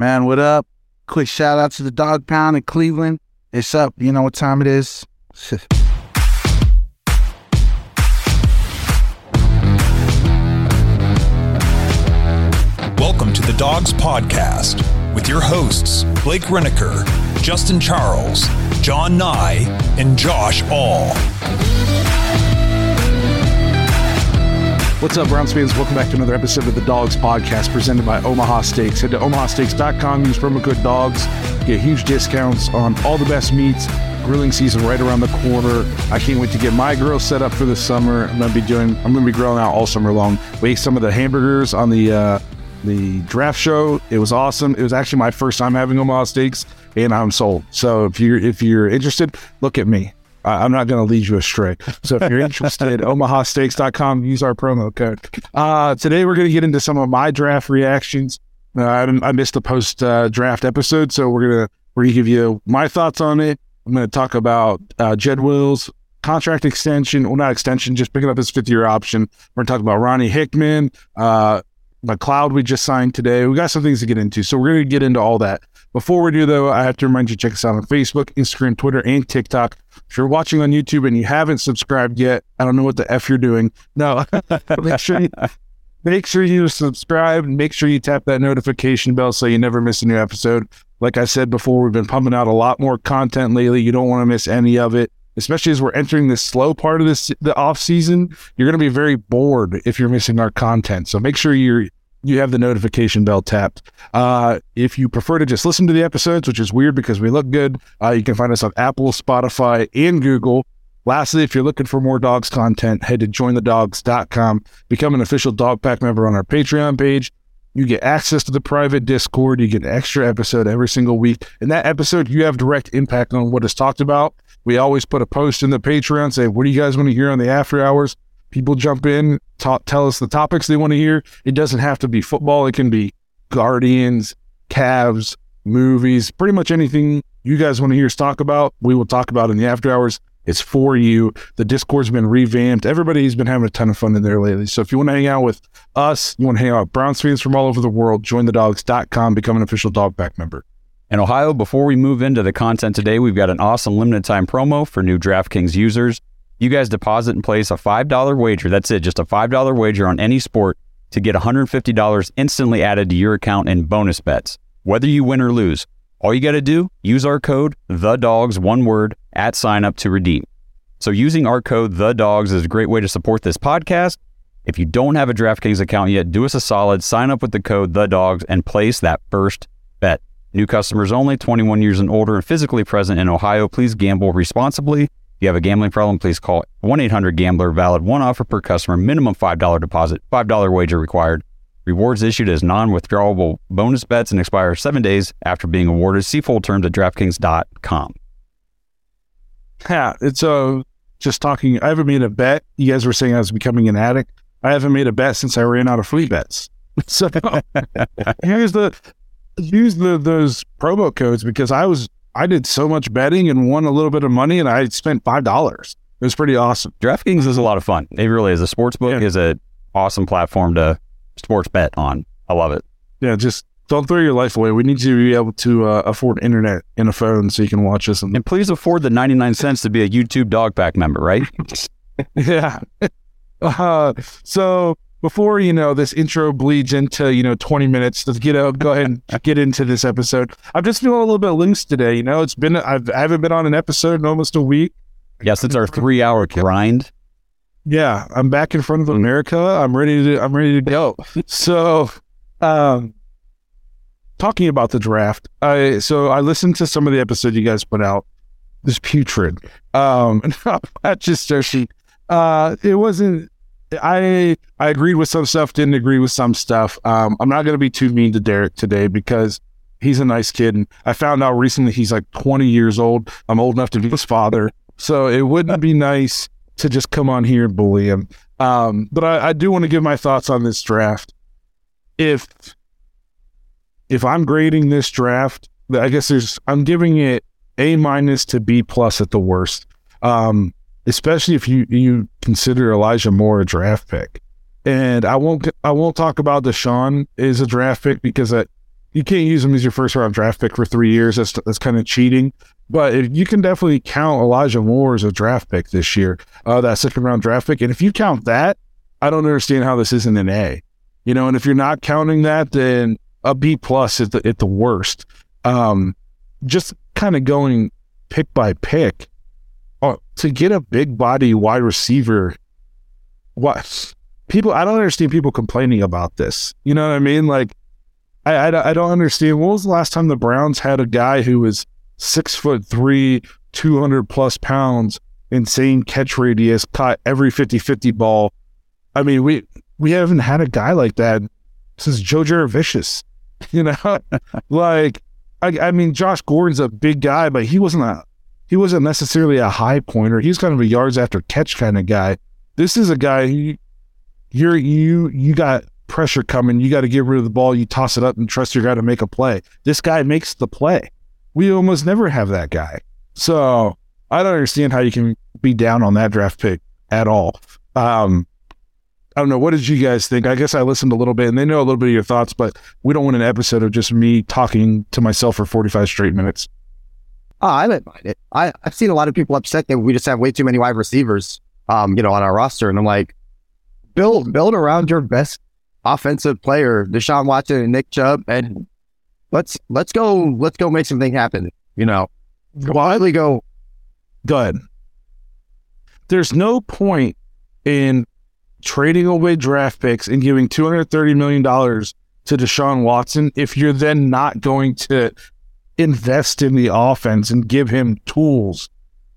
Man, what up? Quick shout out to the Dawg Pound in Cleveland. It's up. You know what time it is? Welcome to the Dawgs Podcast with your hosts, Blake Renaker, Justin Charles, John Nye, and Josh All. What's up, Browns fans? Welcome back to another episode of the Dawgs Podcast presented by Omaha Steaks. Head to omahasteaks.com, use promo code DAWGS, get huge discounts on all the best meats. Grilling season right around the corner. I can't wait to get my grill set up for the summer. I'm gonna be doing. I'm gonna be grilling out all summer long. We ate some of the hamburgers on the uh, the draft show. It was awesome. It was actually my first time having Omaha Steaks, and I'm sold. So if you're if you're interested, look at me. I'm not going to lead you astray. So if you're interested, omahasteaks.com, use our promo code. Uh, today we're going to get into some of my draft reactions. Uh, I, I missed the post uh, draft episode, so we're gonna we're gonna give you my thoughts on it. I'm going to talk about uh, Jed Wills contract extension, well not extension, just picking up his fifth year option. We're going to talk about Ronnie Hickman, uh, McLeod we just signed today. We got some things to get into, so we're going to get into all that. Before we do, though, I have to remind you to check us out on Facebook, Instagram, Twitter, and TikTok. If you're watching on YouTube and you haven't subscribed yet, I don't know what the f you're doing. No, make sure you make sure you subscribe and make sure you tap that notification bell so you never miss a new episode. Like I said before, we've been pumping out a lot more content lately. You don't want to miss any of it, especially as we're entering this slow part of this the off season. You're going to be very bored if you're missing our content. So make sure you're you have the notification bell tapped. Uh, if you prefer to just listen to the episodes, which is weird because we look good, uh, you can find us on Apple, Spotify, and Google. Lastly, if you're looking for more dogs content, head to jointhedawgs.com, become an official dog pack member on our Patreon page. You get access to the private Discord. You get an extra episode every single week. In that episode, you have direct impact on what is talked about. We always put a post in the Patreon, say, what do you guys want to hear on the after hours? People jump in, tell us the topics they want to hear. It doesn't have to be football. It can be Guardians, Cavs, movies, pretty much anything you guys want to hear us talk about. We will talk about in the after hours. It's for you. The Discord's been revamped. Everybody's been having a ton of fun in there lately. So if you want to hang out with us, you want to hang out with Browns fans from all over the world, jointhedawgs.com, become an official dog pack member. In Ohio, before we move into the content today, we've got an awesome limited time promo for new DraftKings users. You guys deposit and place a $5 wager. That's it, just a $5 wager on any sport to get $150 instantly added to your account in bonus bets. Whether you win or lose, all you got to do, use our code, the dogs, one word, at sign up to redeem. So using our code, the dogs, is a great way to support this podcast. If you don't have a DraftKings account yet, do us a solid, sign up with the code, the dogs, and place that first bet. New customers only, 21 years and older, and physically present in Ohio. Please gamble responsibly. If you have a gambling problem, please call 1 800 Gambler. Valid one offer per customer, minimum $5 deposit, $5 wager required. Rewards issued as non withdrawable bonus bets and expire seven days after being awarded. See full terms at DraftKings.com. Yeah, it's uh, just talking. I haven't made a bet. You guys were saying I was becoming an addict. I haven't made a bet since I ran out of free bets. So here's the use the those promo codes because I was I did so much betting and won a little bit of money and I spent five dollars. It was pretty awesome. DraftKings is a lot of fun. It really is. A sports book Yeah. is a awesome platform to sports bet on. I love it. Yeah, just don't throw your life away. We need you to be able to uh, afford internet and a phone so you can watch us. And And please afford the 99 cents to be a YouTube dog pack member, right? yeah. Uh, so before you know this intro bleeds into you know 20 minutes let's get out go ahead and get into this episode. I'm just feeling a little bit loose today you know it's been I've, i haven't been on an episode in almost a week. Yeah it's our three hour grind. yeah i'm back in front of america i'm ready to i'm ready to go. So um talking about the draft i so i listened to some of the episodes you guys put out this putrid um not just uh it wasn't i i agreed with some stuff didn't agree with some stuff um i'm not going to be too mean to derek today because he's a nice kid. And I found out recently he's like 20 years old. I'm old enough to be his father. So it wouldn't be nice to just come on here and bully him. Um, but I, I do want to give my thoughts on this draft. If if I'm grading this draft, I guess there's I'm giving it A minus to B plus at the worst. Um, especially if you you consider Elijah Moore a draft pick. And I won't I won't talk about Deshaun as a draft pick because I, you can't use him as your first round draft pick for three years. That's that's kind of cheating. But you can definitely count Elijah Moore as a draft pick this year, uh, that second round draft pick. And if you count that, I don't understand how this isn't an A. You know, and if you're not counting that, then a B plus at the at the worst. Um, just kind of going pick by pick. Uh, to get a big body wide receiver, what people? I don't understand people complaining about this. You know what I mean? Like, I, I, I don't understand. When was the last time the Browns had a guy who was six foot three, 200 plus pounds, insane catch radius, caught every 50 50 ball? I mean, we we haven't had a guy like that since Joe Jurevicius. You know, like I, I mean, Josh Gordon's a big guy, but he wasn't a he wasn't necessarily a high pointer. He's kind of a yards after catch kind of guy. This is a guy you're you you got pressure coming. You got to get rid of the ball. You toss it up and trust your guy to make a play. This guy makes the play. We almost never have that guy. So I don't understand how you can be down on that draft pick at all. Um, I don't know. What did you guys think? I guess I listened a little bit and they know a little bit of your thoughts, but we don't want an episode of just me talking to myself for 45 straight minutes. Oh, I didn't mind it. I, I've seen a lot of people upset that we just have way too many wide receivers, um, you know, on our roster. And I'm like, build, build around your best offensive player, Deshaun Watson and Nick Chubb, and let's, let's go, let's go make something happen. You know, quietly go. Good. There's no point in trading away draft picks and giving $230 million to Deshaun Watson if you're then not going to invest in the offense and give him tools.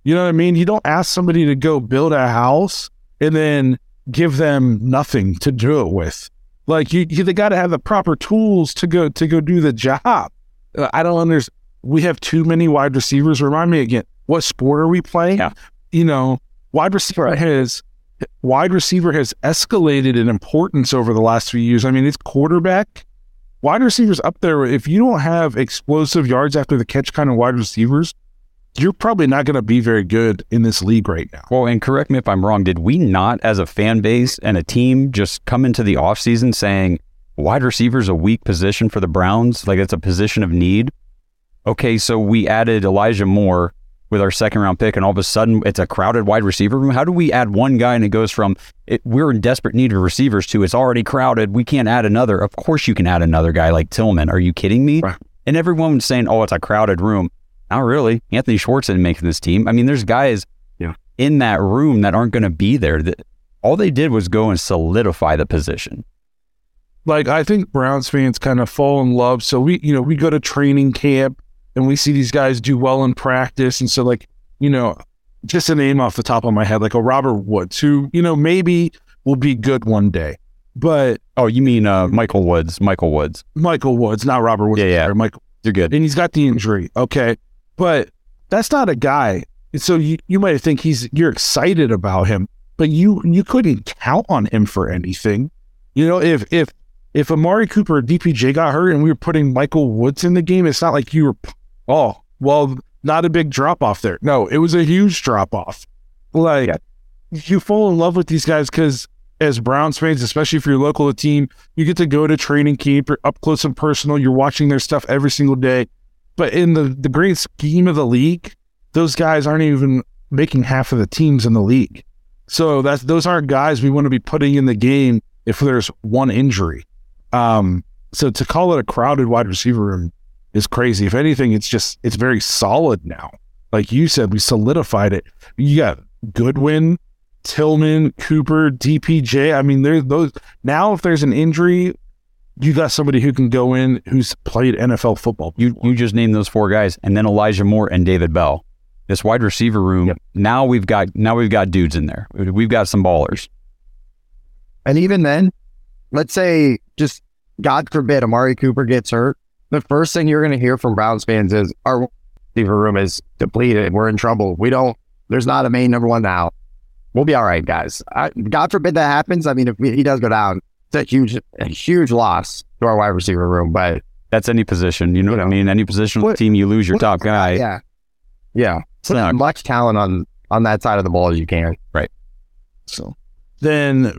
You know what I mean? You don't ask somebody to go build a house and then give them nothing to do it with. Like you, you they got to have the proper tools to go to go do the job. Uh, I don't understand. We have too many wide receivers. Remind me again, what sport are we playing? Yeah. You know, wide receiver has wide receiver has escalated in importance over the last few years. I mean, it's quarterback, wide receivers up there. If you don't have explosive yards after the catch kind of wide receivers, you're probably not going to be very good in this league right now. Well, and correct me if I'm wrong. Did we not, as a fan base and a team, just come into the offseason saying wide receivers a weak position for the Browns? Like it's a position of need? Okay, so we added Elijah Moore with our second round pick, and all of a sudden it's a crowded wide receiver room. How do we add one guy and it goes from it, we're in desperate need of receivers to it's already crowded? We can't add another. Of course, you can add another guy like Tillman. Are you kidding me? Right. And everyone was saying, "Oh, it's a crowded room." Not really. Anthony Schwartz didn't make this team. I mean, there's guys yeah. in that room that aren't going to be there. That all they did was go and solidify the position. Like I think Browns fans kind of fall in love. So we, you know, we go to training camp and we see these guys do well in practice. And so, like, you know, just a name off the top of my head, like a Robert Woods, who, you know, maybe will be good one day. But oh, you mean uh, Michael Woods? Michael Woods. Michael Woods, not Robert Woods. Yeah, yeah. Michael. You're good. And he's got the injury. Okay. But that's not a guy. So you, you might think he's you're excited about him, but you you couldn't count on him for anything. You know, if if if Amari Cooper or DPJ got hurt and we were putting Michael Woods in the game, it's not like you were oh, well, not a big drop off there. No, it was a huge drop off. Like yeah. you fall in love with these guys because as Browns fans, especially if you're local to the team, you get to go to training camp, you're up close and personal, you're watching their stuff every single day. But in the, the great scheme of the league, those guys aren't even making half of the teams in the league. So that's those aren't guys we want to be putting in the game if there's one injury. Um, so to call it a crowded wide receiver room is crazy. If anything, it's just it's very solid now. Like you said, we solidified it. You got Goodwin, Tillman, Cooper, DPJ. I mean, there's those now. If there's an injury, you got somebody who can go in who's played NFL football. You you just named those four guys, and then Elijah Moore and David Bell. This wide receiver room. Yep. Now we've got now we've got dudes in there. We've got some ballers. And even then, let's say just God forbid Amari Cooper gets hurt the first thing you're going to hear from Browns fans is our receiver room is depleted. We're in trouble. We don't, there's not a main number one now. We'll be all right, guys. I, God forbid that happens. I mean, if he does go down, it's a huge, a huge loss to our wide receiver room. But That's any position. You know You what I mean? Any position of the What- team, you lose your what- top guy. yeah, yeah, put not- as much talent on on that side of the ball as you can. Right. So then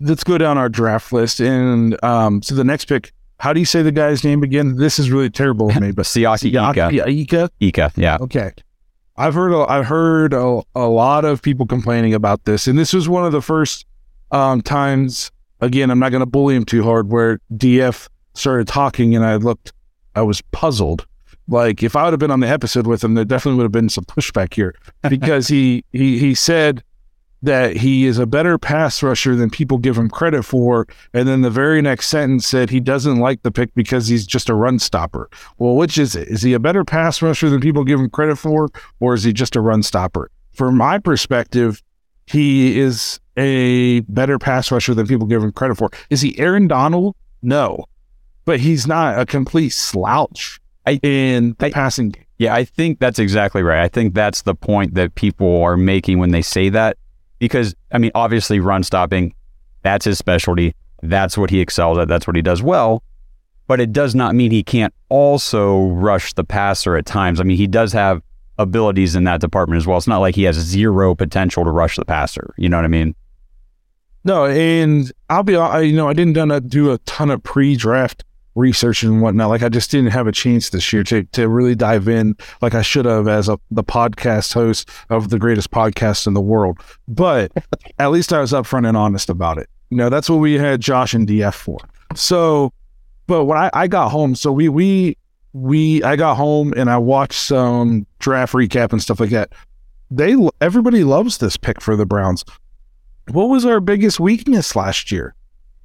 let's go down our draft list. And um, so the next pick, how do you say the guy's name again? This is really terrible of me, but Siaki Ika. Ika. Ika, yeah. Okay. I've heard a, I've heard a, a lot of people complaining about this, and this was one of the first um, times. Again, I'm not going to bully him too hard. Where DF started talking, and I looked, I was puzzled. Like if I would have been on the episode with him, there definitely would have been some pushback here because he he he said that he is a better pass rusher than people give him credit for, and then the very next sentence said he doesn't like the pick because he's just a run stopper. Well, which is it? Is he a better pass rusher than people give him credit for, or is he just a run stopper? From my perspective, he is a better pass rusher than people give him credit for. Is he Aaron Donald? No, but he's not a complete slouch I- in the I- passing game. Yeah, I think that's exactly right. I think that's the point that people are making when they say that. Because, I mean, obviously, run stopping, that's his specialty. That's what he excels at. That's what he does well. But it does not mean he can't also rush the passer at times. I mean, he does have abilities in that department as well. It's not like he has zero potential to rush the passer. You know what I mean? No, and I'll be, I, you know, I didn't do a ton of pre-draft research and whatnot. Like I just didn't have a chance this year to to really dive in like I should have as a the podcast host of the greatest podcast in the world. But at least I was upfront and honest about it. You know, that's what we had Josh and DF for. So, but when I, I got home, so we we we I got home and I watched some draft recap and stuff like that. They everybody loves this pick for the Browns. What was our biggest weakness last year?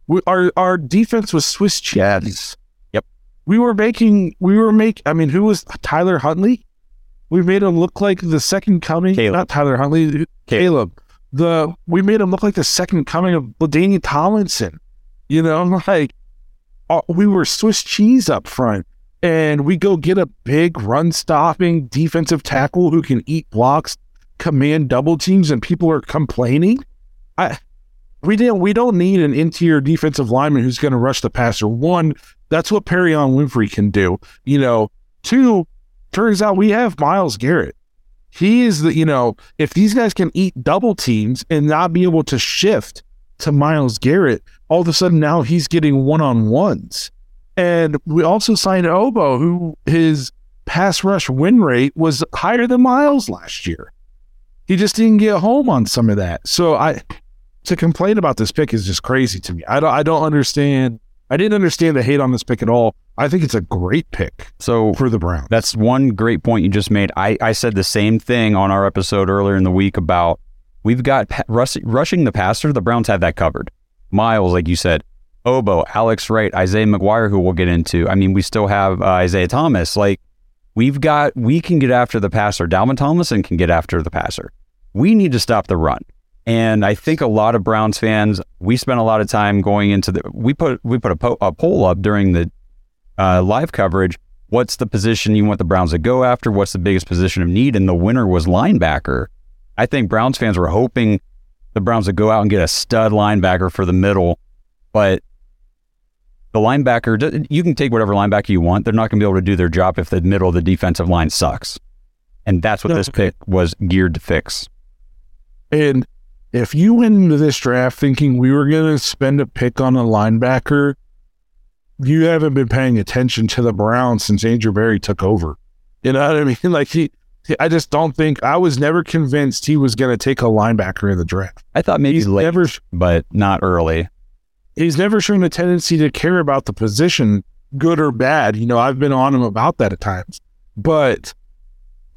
We, our our defense was Swiss cheese. We were making we were make I mean who was Tyler Huntley? We made him look like the second coming. Caleb. Not Tyler Huntley. Caleb. The we made him look like the second coming of LaDainian Tomlinson. You know, like uh, we were Swiss cheese up front, and we go get a big run stopping defensive tackle who can eat blocks, command double teams, and people are complaining. I we didn't we don't need an interior defensive lineman who's going to rush the passer. One, that's what Perrion Winfrey can do. You know, two, turns out we have Myles Garrett. He is the, you know, if these guys can eat double teams and not be able to shift to Myles Garrett, all of a sudden now he's getting one on ones. And we also signed Ogbo, who his pass rush win rate was higher than Myles last year. He just didn't get home on some of that. So I to complain about this pick is just crazy to me. I don't I don't understand. I didn't understand the hate on this pick at all. I think it's a great pick So for the Browns. That's one great point you just made. I, I said the same thing on our episode earlier in the week about we've got pa- rush, rushing the passer. The Browns have that covered. Myles, like you said, Ogbo, Alex Wright, Isaiah McGuire, who we'll get into. I mean, we still have uh, Isaiah Thomas. Like we've got, we can get after the passer. Dalvin Tomlinson can get after the passer. We need to stop the run. And I think a lot of Browns fans, we spent a lot of time going into the. We put we put a, po- a poll up during the uh, live coverage. What's the position you want the Browns to go after? What's the biggest position of need? And the winner was linebacker. I think Browns fans were hoping the Browns would go out and get a stud linebacker for the middle, but the linebacker, you can take whatever linebacker you want. They're not going to be able to do their job if the middle of the defensive line sucks. And that's what No, this pick was geared to fix. And if you went into this draft thinking we were going to spend a pick on a linebacker, you haven't been paying attention to the Browns since Andrew Berry took over. You know what I mean? Like he, I just don't think I was never convinced he was going to take a linebacker in the draft. I thought maybe He's late, never, but not early. he's never shown a tendency to care about the position, good or bad. You know, I've been on him about that at times, but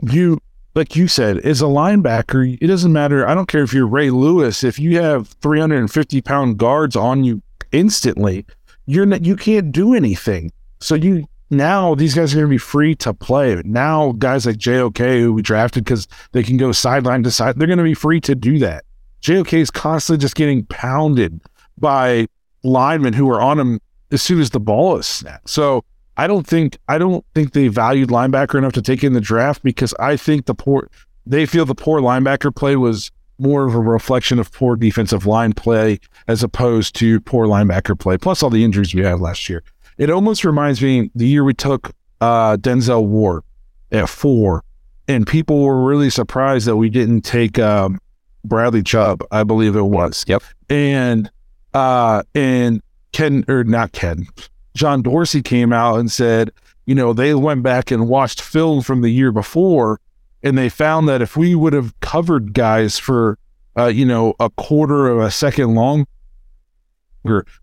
you, like you said, as a linebacker, it doesn't matter. I don't care if you're Ray Lewis. If you have 350 pound guards on you instantly, you're not, you can't do anything. So you now these guys are going to be free to play. Now guys like JOK who we drafted because they can go sideline to side, they're going to be free to do that. JOK is constantly just getting pounded by linemen who are on him as soon as the ball is snapped. So I don't think I don't think they valued linebacker enough to take in the draft because I think the poor they feel the poor linebacker play was more of a reflection of poor defensive line play as opposed to poor linebacker play. Plus all the injuries we had last year. It almost reminds me the year we took uh, Denzel Ward at four, and people were really surprised that we didn't take um, Bradley Chubb, I believe it was. Yep. And uh, and Ken or not Ken, John Dorsey came out and said, you know, they went back and watched film from the year before, and they found that if we would have covered guys for, uh, you know, a quarter of a second longer,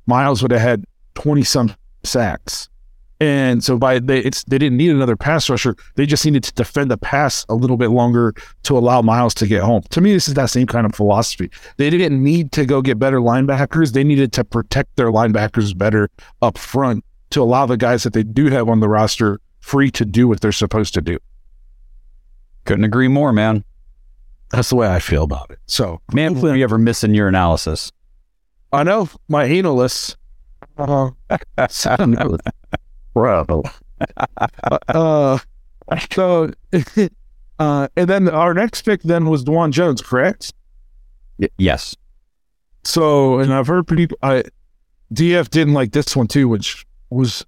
Myles would have had twenty some sacks. And so by they it's they didn't need another pass rusher. They just needed to defend the pass a little bit longer to allow Myles to get home. To me, this is that same kind of philosophy. They didn't need to go get better linebackers. They needed to protect their linebackers better up front to allow the guys that they do have on the roster free to do what they're supposed to do. Couldn't agree more, man. That's the way I feel about it. So Man, were you ever missing your analysis? I know my analysts. Uh, bro. uh, so, uh, and then our next pick then was Dawand Jones, correct? Y- yes. So, and I've heard people, I, DF didn't like this one too, which was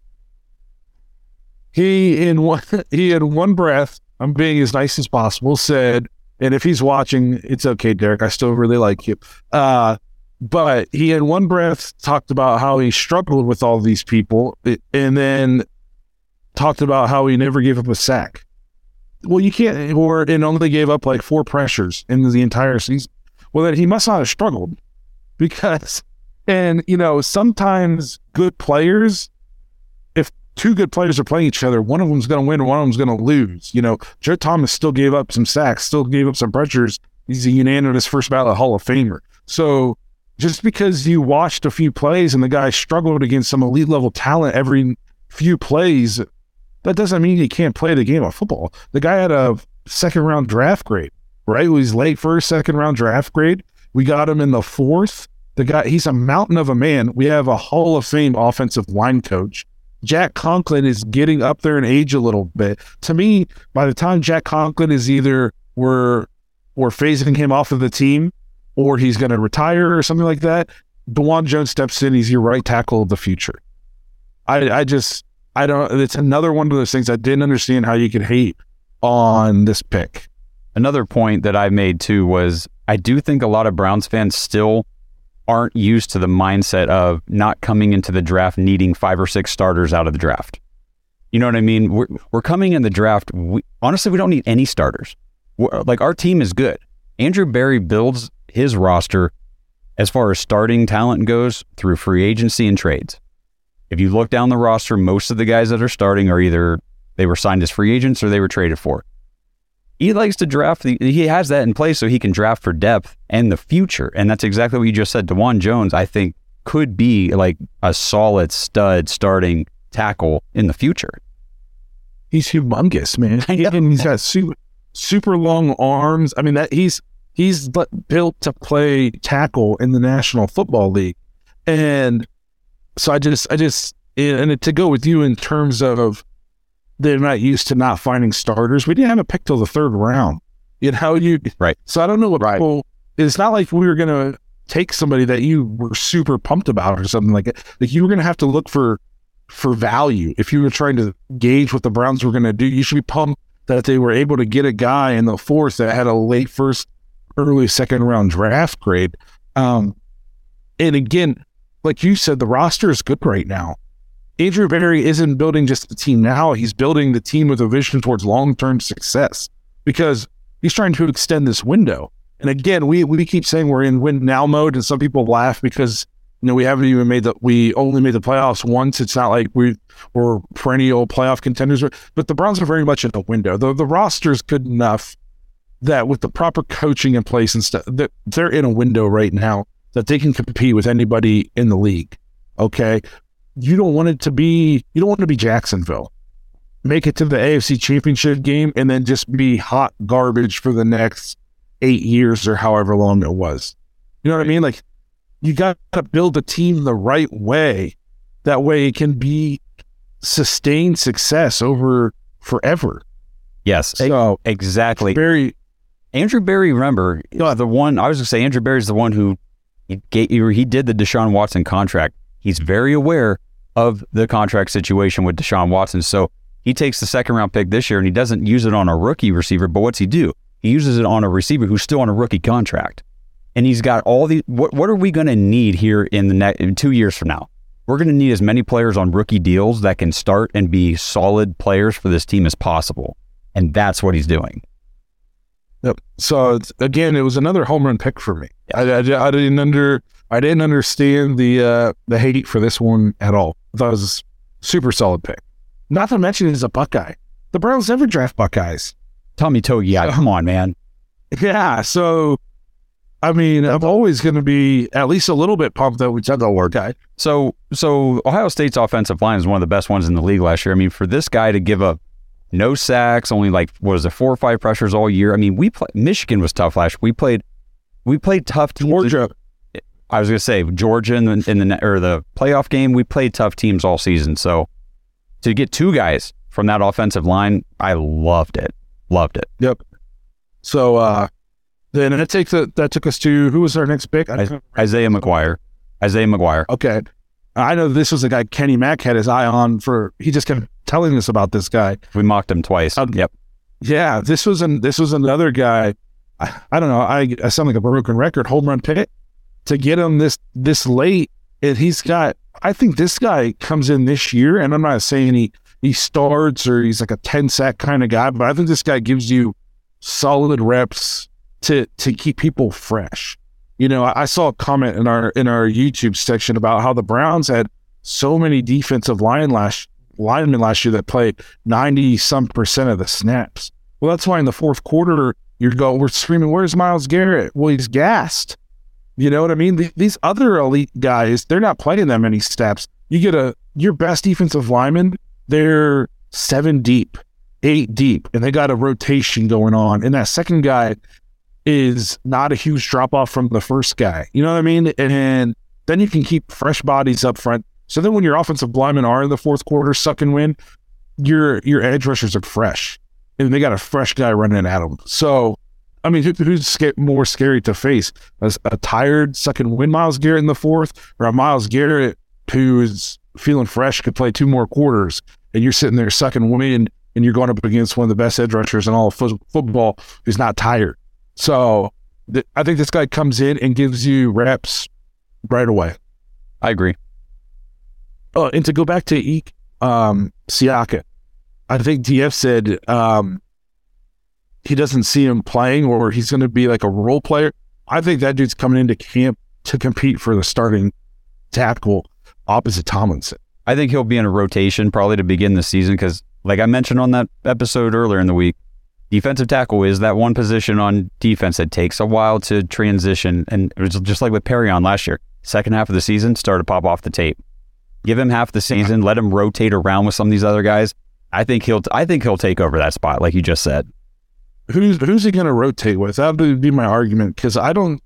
he in one, he in one breath, I'm being as nice as possible, said, and if he's watching, it's okay, Derek. I still really like you. Uh, but he in one breath talked about how he struggled with all these people and then talked about how he never gave up a sack. Well, you can't, or and only gave up like four pressures in the entire season. Well, then he must not have struggled because, and you know, sometimes good players, if two good players are playing each other, one of them's going to win one of them's going to lose. You know, Joe Thomas still gave up some sacks, still gave up some pressures. He's a unanimous first ballot Hall of Famer. So just because you watched a few plays and the guy struggled against some elite level talent every few plays, that doesn't mean he can't play the game of football. The guy had a second round draft grade, right? He was late first, second round draft grade. We got him in the fourth. The guy, he's a mountain of a man. We have a Hall of Fame offensive line coach. Jack Conklin is getting up there in age a little bit. To me, by the time Jack Conklin is either we're we're phasing him off of the team or he's going to retire or something like that, Dawand Jones steps in. He's your right tackle of the future. I, I just, I don't, it's another one of those things I didn't understand how you could hate on this pick. Another point that I made too was I do think a lot of Browns fans still aren't used to the mindset of not coming into the draft needing five or six starters out of the draft. You know what I mean? We're, we're coming in the draft. We, honestly, we don't need any starters. We're, like our team is good. Andrew Berry builds his roster as far as starting talent goes through free agency and trades. If you look down the roster, most of the guys that are starting are either they were signed as free agents or they were traded for. He likes to draft. He has that in place so he can draft for depth and the future. And that's exactly what you just said. Dawand Jones, I think, could be like a solid stud starting tackle in the future. He's humongous, man. he's got super, super long arms. I mean, that he's he's built to play tackle in the National Football League, and so I just, I just, and to go with you in terms of they're not used to not finding starters. We didn't have a pick till the third round. You know, you right. So I don't know what right. people. It's not like we were gonna take somebody that you were super pumped about or something like that. Like you were gonna have to look for for value if you were trying to gauge what the Browns were gonna do. You should be pumped that they were able to get a guy in the fourth that had a late first early second round draft grade. Um, and again, like you said, the roster is good right now. Andrew Berry isn't building just the team now, he's building the team with a vision towards long term success because he's trying to extend this window. And again, we, we keep saying we're in win now mode, and some people laugh because you know we haven't even made the we only made the playoffs once. It's not like we we're perennial playoff contenders, but the Browns are very much in the window. The the roster is good enough that with the proper coaching in place and stuff, that they're in a window right now that they can compete with anybody in the league. Okay. You don't want it to be, you don't want to be Jacksonville. Make it to the AFC championship game and then just be hot garbage for the next eight years or however long it was. You know what I mean? Like you got to build a team the right way. That way it can be sustained success over forever. Yes, So exactly. very Andrew Berry, remember, the one I was going to say, Andrew Berry's the one who he, gave, he did the Deshaun Watson contract. He's very aware of the contract situation with Deshaun Watson. So he takes the second round pick this year and he doesn't use it on a rookie receiver. But what's he do? He uses it on a receiver who's still on a rookie contract. And he's got all the what what are we going to need here in the next in 2 years from now? We're going to need as many players on rookie deals that can start and be solid players for this team as possible. And that's what he's doing. Yep. So again, it was another home run pick for me. I, I, I didn't under I didn't understand the uh, the hate for this one at all. I thought it was a super solid pick. Not to mention he's a Buckeye. The Browns never draft Buckeyes. Tommy Togi, yeah, come on, man. Yeah. So I mean, I'm always going to be at least a little bit pumped that we said the word guy. So, so Ohio State's offensive line is one of the best ones in the league last year. I mean, for this guy to give up no sacks, only like what was it, four or five pressures all year. I mean, we play, Michigan was tough last. year. We played, we played tough teams. Georgia. I was going to say Georgia in the in the or the playoff game. We played tough teams all season. So to get two guys from that offensive line, I loved it. Loved it. Yep. So uh, then that takes a, that took us to who was our next pick? Isaiah McGuire. Isaiah McGuire. Okay. I know this was a guy Kenny Mack had his eye on for. He just kept telling us about this guy. We mocked him twice. Um, yep. Yeah, this was an this was another guy. I, I don't know. I, I sound like a broken record. Home run pick to get him this this late, and he's got. I think this guy comes in this year, and I'm not saying he he starts or he's like a ten sack kind of guy, but I think this guy gives you solid reps to to keep people fresh. You know, I, saw a comment in our in our YouTube section about how the Browns had so many defensive line last linemen last year that played 90 some percent of the snaps. Well, that's why in the fourth quarter, you're going, we're screaming, where's Myles Garrett? Well, he's gassed. You know what I mean? Th- These other elite guys, they're not playing that many snaps. You get a, your best defensive lineman, they're seven deep, eight deep, and they got a rotation going on. And that second guy is not a huge drop off from the first guy. You know what I mean? And then you can keep fresh bodies up front. So then when your offensive linemen are in the fourth quarter sucking win, your your edge rushers are fresh. And they got a fresh guy running at them. So, I mean, who, who's more scary to face? A, a tired sucking win Myles Garrett in the fourth or a Myles Garrett who is feeling fresh, could play two more quarters, and you're sitting there sucking wind and you're going up against one of the best edge rushers in all of fo- football who's not tired. So th- I think this guy comes in and gives you reps right away. I agree. Oh, and to go back to Eek, um, Siaka, I think DF said um, he doesn't see him playing or he's going to be like a role player. I think that dude's coming into camp to compete for the starting tackle opposite Tomlinson. I think he'll be in a rotation probably to begin the season because, like I mentioned on that episode earlier in the week, defensive tackle is that one position on defense that takes a while to transition. And it was just like with Perrion last year. Second half of the season, start to pop off the tape. Give him half the season, let him rotate around with some of these other guys. I think he'll I think he'll take over that spot, like you just said. Who's who's he going to rotate with? That would be my argument because I don't,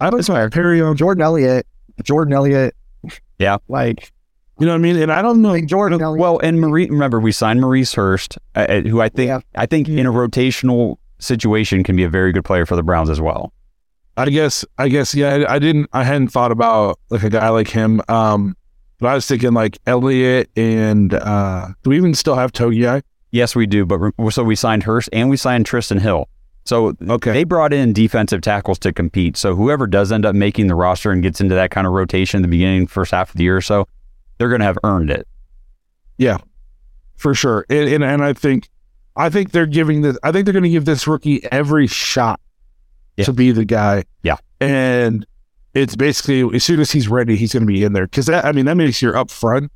I don't know Perrion. Jordan Elliott, Jordan Elliott. Yeah. Like, You know what I mean? And I don't know. like Jordan Elliott. Well, and Marie, remember we signed Maurice Hurst, uh, uh, who I think Yeah. I think in a rotational situation can be a very good player for the Browns as well. I guess, I guess, yeah. I, I didn't, I hadn't thought about like a guy like him. Um, but I was thinking like Elliott and uh, do we even still have Togiai? Yes, we do. But re- so we signed Hurst and we signed Trysten Hill. So Okay. they brought in defensive tackles to compete. So whoever does end up making the roster and gets into that kind of rotation in the beginning, first half of the year or so, they're going to have earned it. Yeah, for sure. And, and and I think I think they're giving this. I think they're going to give this rookie every shot Yeah. to be the guy. Yeah. and it's basically as soon as he's ready, he's going to be in there. Because I mean, that makes your up front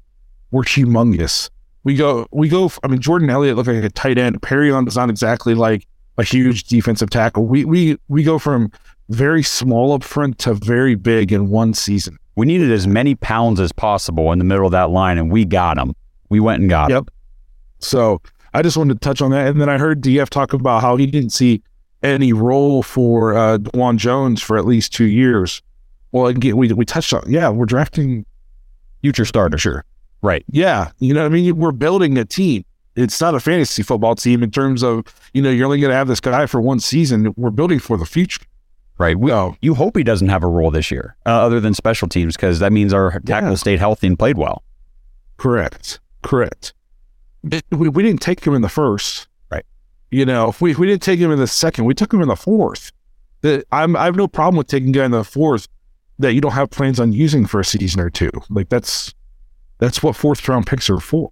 we're humongous. We go, we go. I mean, Jordan Elliott looked like a tight end. Perrion is not exactly like a huge defensive tackle. We we we go from very small up front to very big in one season. We needed as many pounds as possible in the middle of that line, and we got them. We went and got. Yep. So I just wanted to touch on that. And then I heard DF talk about how he didn't see any role for uh, Dawand Jones for at least two years. Well, again, we, we touched on, yeah, we're drafting, Future starter, sure. Right. Yeah, you know what I mean? We're building a team. It's not a fantasy football team in terms of, you know, you're only going to have this guy for one season. We're building for the future. Right. We, Oh. You hope he doesn't have a role this year, uh, other than special teams, because that means our tackle Yeah. stayed healthy and played well. Correct. Correct. It- we, we didn't take him in the first. Right. You know, we, we didn't take him in the second. We took him in the fourth. The, I'm, I have no problem with taking a guy in the fourth that you don't have plans on using for a season or two. Like that's that's what fourth round picks are for.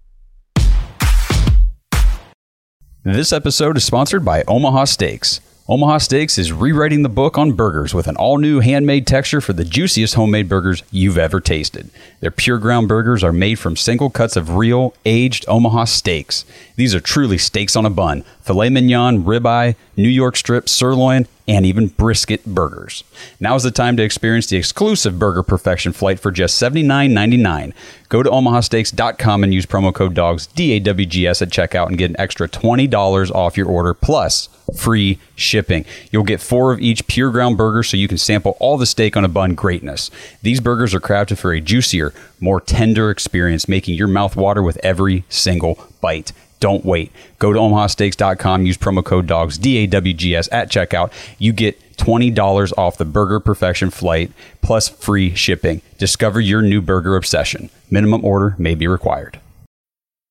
This episode is sponsored by Omaha Steaks. Omaha Steaks is rewriting the book on burgers with an all new handmade texture for the juiciest homemade burgers you've ever tasted. Their pure ground burgers are made from single cuts of real, aged Omaha steaks. These are truly steaks on a bun filet mignon, ribeye, New York strip, sirloin, and even brisket burgers. Now is the time to experience the exclusive Burger Perfection flight for just $79.99. Go to omahasteaks.com and use promo code DAWGS, D A W G S, at checkout and get an extra $20 off your order plus free shipping. You'll get four of each pure ground burger so you can sample all the steak on a bun greatness. These burgers are crafted for a juicier, more tender experience, making your mouth water with every single bite. Don't wait. Go to omahasteaks.com, use promo code DAWGS, D A W G S, at checkout. You get $20 off the Burger Perfection flight plus free shipping. Discover your new burger obsession. Minimum order may be required.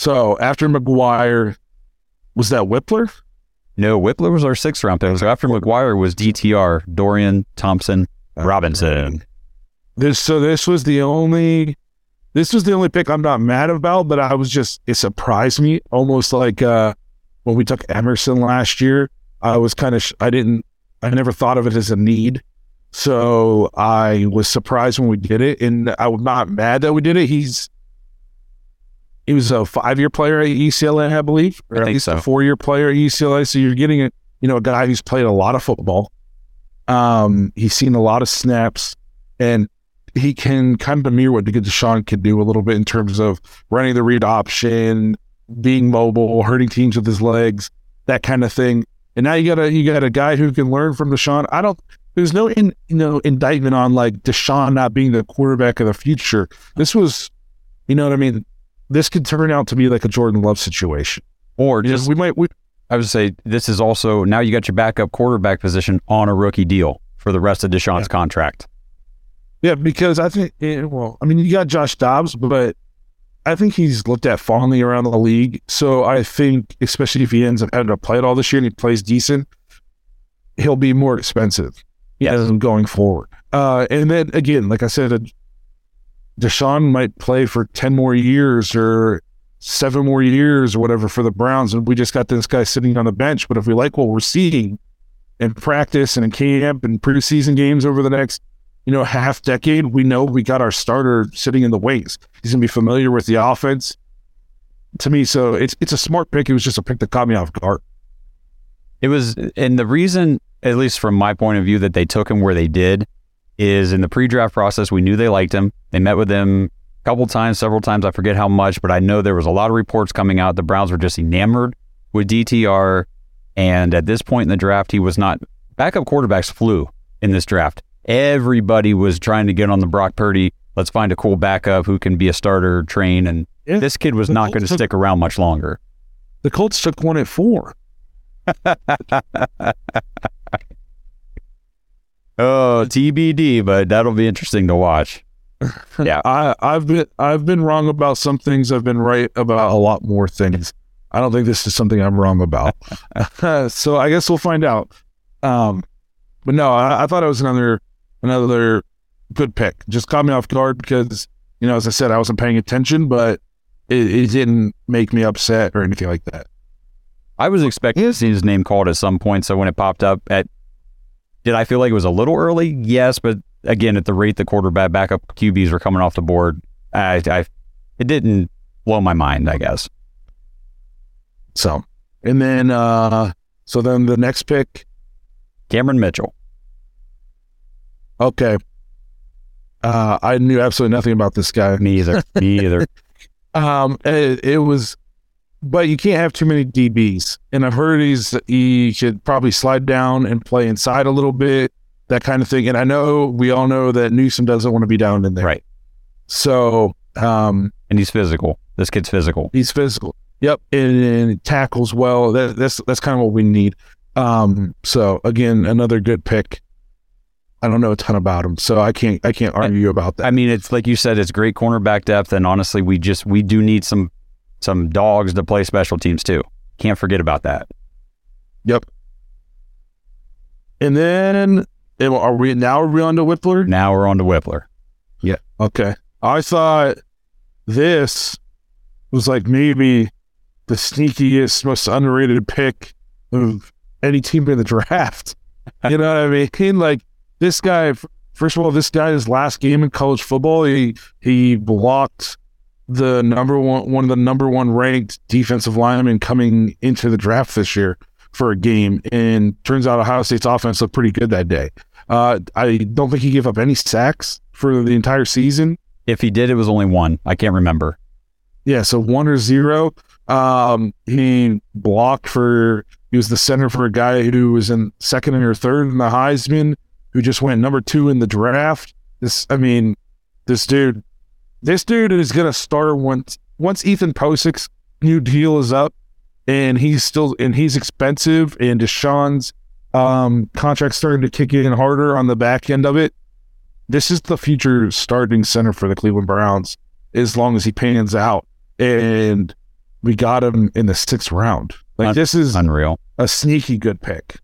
So after McGuire, was that Wypler? No, Wypler was our sixth round pick. So after McGuire was DTR, Dorian, Thompson, Robinson. This so this was the only this was the only pick I'm not mad about, but I was just it surprised me almost like uh when we took Emerson last year. I was kind of sh- I didn't I never thought of it as a need. So I was surprised when we did it and I was not mad that we did it. He's he was a five year player at UCLA, I believe, or I at least so. a four year player at UCLA. So you're getting a you know a guy who's played a lot of football. Um, he's seen a lot of snaps, and he can kind of mirror what Deshaun can do a little bit in terms of running the read option, being mobile, hurting teams with his legs, that kind of thing. And now you got a you got a guy who can learn from Deshaun. I don't. There's no in, you know indictment on like Deshaun not being the quarterback of the future. This was, you know what I mean. This could turn out to be like a Jordan Love situation. Or Just we might we, I would say this is also now you got your backup quarterback position on a rookie deal for the rest of Deshaun's contract. Yeah, because I think, eh, well, I mean, you got Josh Dobbs, but I think he's looked at fondly around the league. So I think, especially if he ends up having to play it all this year and he plays decent, he'll be more expensive as going forward. Uh, and then again, like I said, Deshaun might play for 10 more years or seven more years or whatever for the Browns. And we just got this guy sitting on the bench. But if we like what we're seeing in practice and in camp and preseason games over the next you know, half decade, we know we got our starter sitting in the wings. He's gonna be familiar with the offense. To me, so it's it's a smart pick. It was just a pick that caught me off guard. It was, and the reason, at least from my point of view, that they took him where they did is in the pre-draft process. We knew they liked him. They met with him a couple times, several times. I forget how much, but I know there was a lot of reports coming out. The Browns were just enamored with DTR, and at this point in the draft, he was not. Backup quarterbacks flew in this draft. Everybody was trying to get on the Brock Purdy. Let's find a cool backup who can be a starter, train, and Yeah. this kid was not going to stick around much longer. The Colts took one at four. Oh, TBD, but that'll be interesting to watch. Yeah. I, I've been I've been wrong about some things. I've been right about a lot more things. I don't think this is something I'm wrong about. so I guess we'll find out. Um, but no, I, I thought it was another another good pick. Just caught me off guard because you know, as I said, I wasn't paying attention, but it, it didn't make me upset or anything like that. I was expecting to see his name called at some point. So when it popped up at, did I feel like it was a little early? Yes, but again, at the rate the quarterback backup QBs were coming off the board, I, I it didn't blow my mind. I guess. So, and then uh so then the next pick, Cameron Mitchell. okay. Uh I knew absolutely nothing about this guy. Me either. Me either. Um, it, it was, but you can't have too many DBs. And I've heard he's he should probably slide down and play inside a little bit, that kind of thing. And I know we all know that Newsome doesn't want to be down in there, Right. So, um, And he's physical. This kid's physical. he's physical. Yep, and, and tackles well. That, that's that's kind of what we need. Um, so again, another good pick. I don't know a ton about him, so I can't I can't argue about that. I mean, it's like you said, it's great cornerback depth, and honestly, we just we do need some some dogs to play special teams too. Can't forget about that. Yep. And then are we now are we on to Wypler? Now we're on to Wypler. Yeah. Okay. I thought this was like maybe the sneakiest, most underrated pick of any team in the draft. You know what I mean? Like this guy. First of all, this guy his last game in college football, he he blocked the number one one of the number one ranked defensive linemen coming into the draft this year for a game. And turns out Ohio State's offense looked pretty good that day. Uh, I don't think he gave up any sacks for the entire season. If he did, it was only one. I can't remember. Yeah, so one or zero. Um, he blocked for. He was the center for a guy who was in second or third in the Heisman, who just went number two in the draft. This, I mean, this dude, this dude is gonna start once once Ethan Pocic's new deal is up, and he's still and he's expensive, and Deshaun's um contract starting to kick in harder on the back end of it. This is the future starting center for the Cleveland Browns as long as he pans out. And we got him in the sixth round. Like Un- this is Unreal. a sneaky good pick.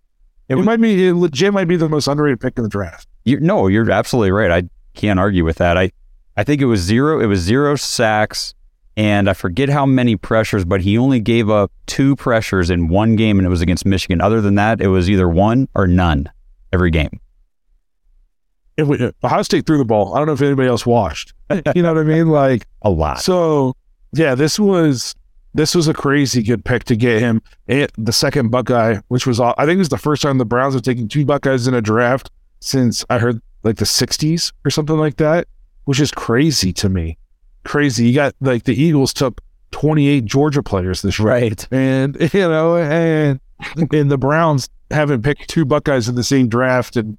It might be it legit might be the most underrated pick in the draft. You no, you're absolutely right. I can't argue with that. I I think it was zero. It was zero sacks, and I forget how many pressures, but he only gave up two pressures in one game, and it was against Michigan. Other than that, it was either one or none every game. If we, Ohio State threw the ball. I don't know if anybody else watched. You know what I mean? Like A lot. so. Yeah, this was this was a crazy good pick to get him. And the second Buckeye, which was I think it was the first time the Browns have taken two Buckeyes in a draft since I heard like the '60s or something like that, which is crazy to me. Crazy. You got like the Eagles took 28 Georgia players this year. Right. and you know, and and the Browns haven't picked two Buckeyes in the same draft in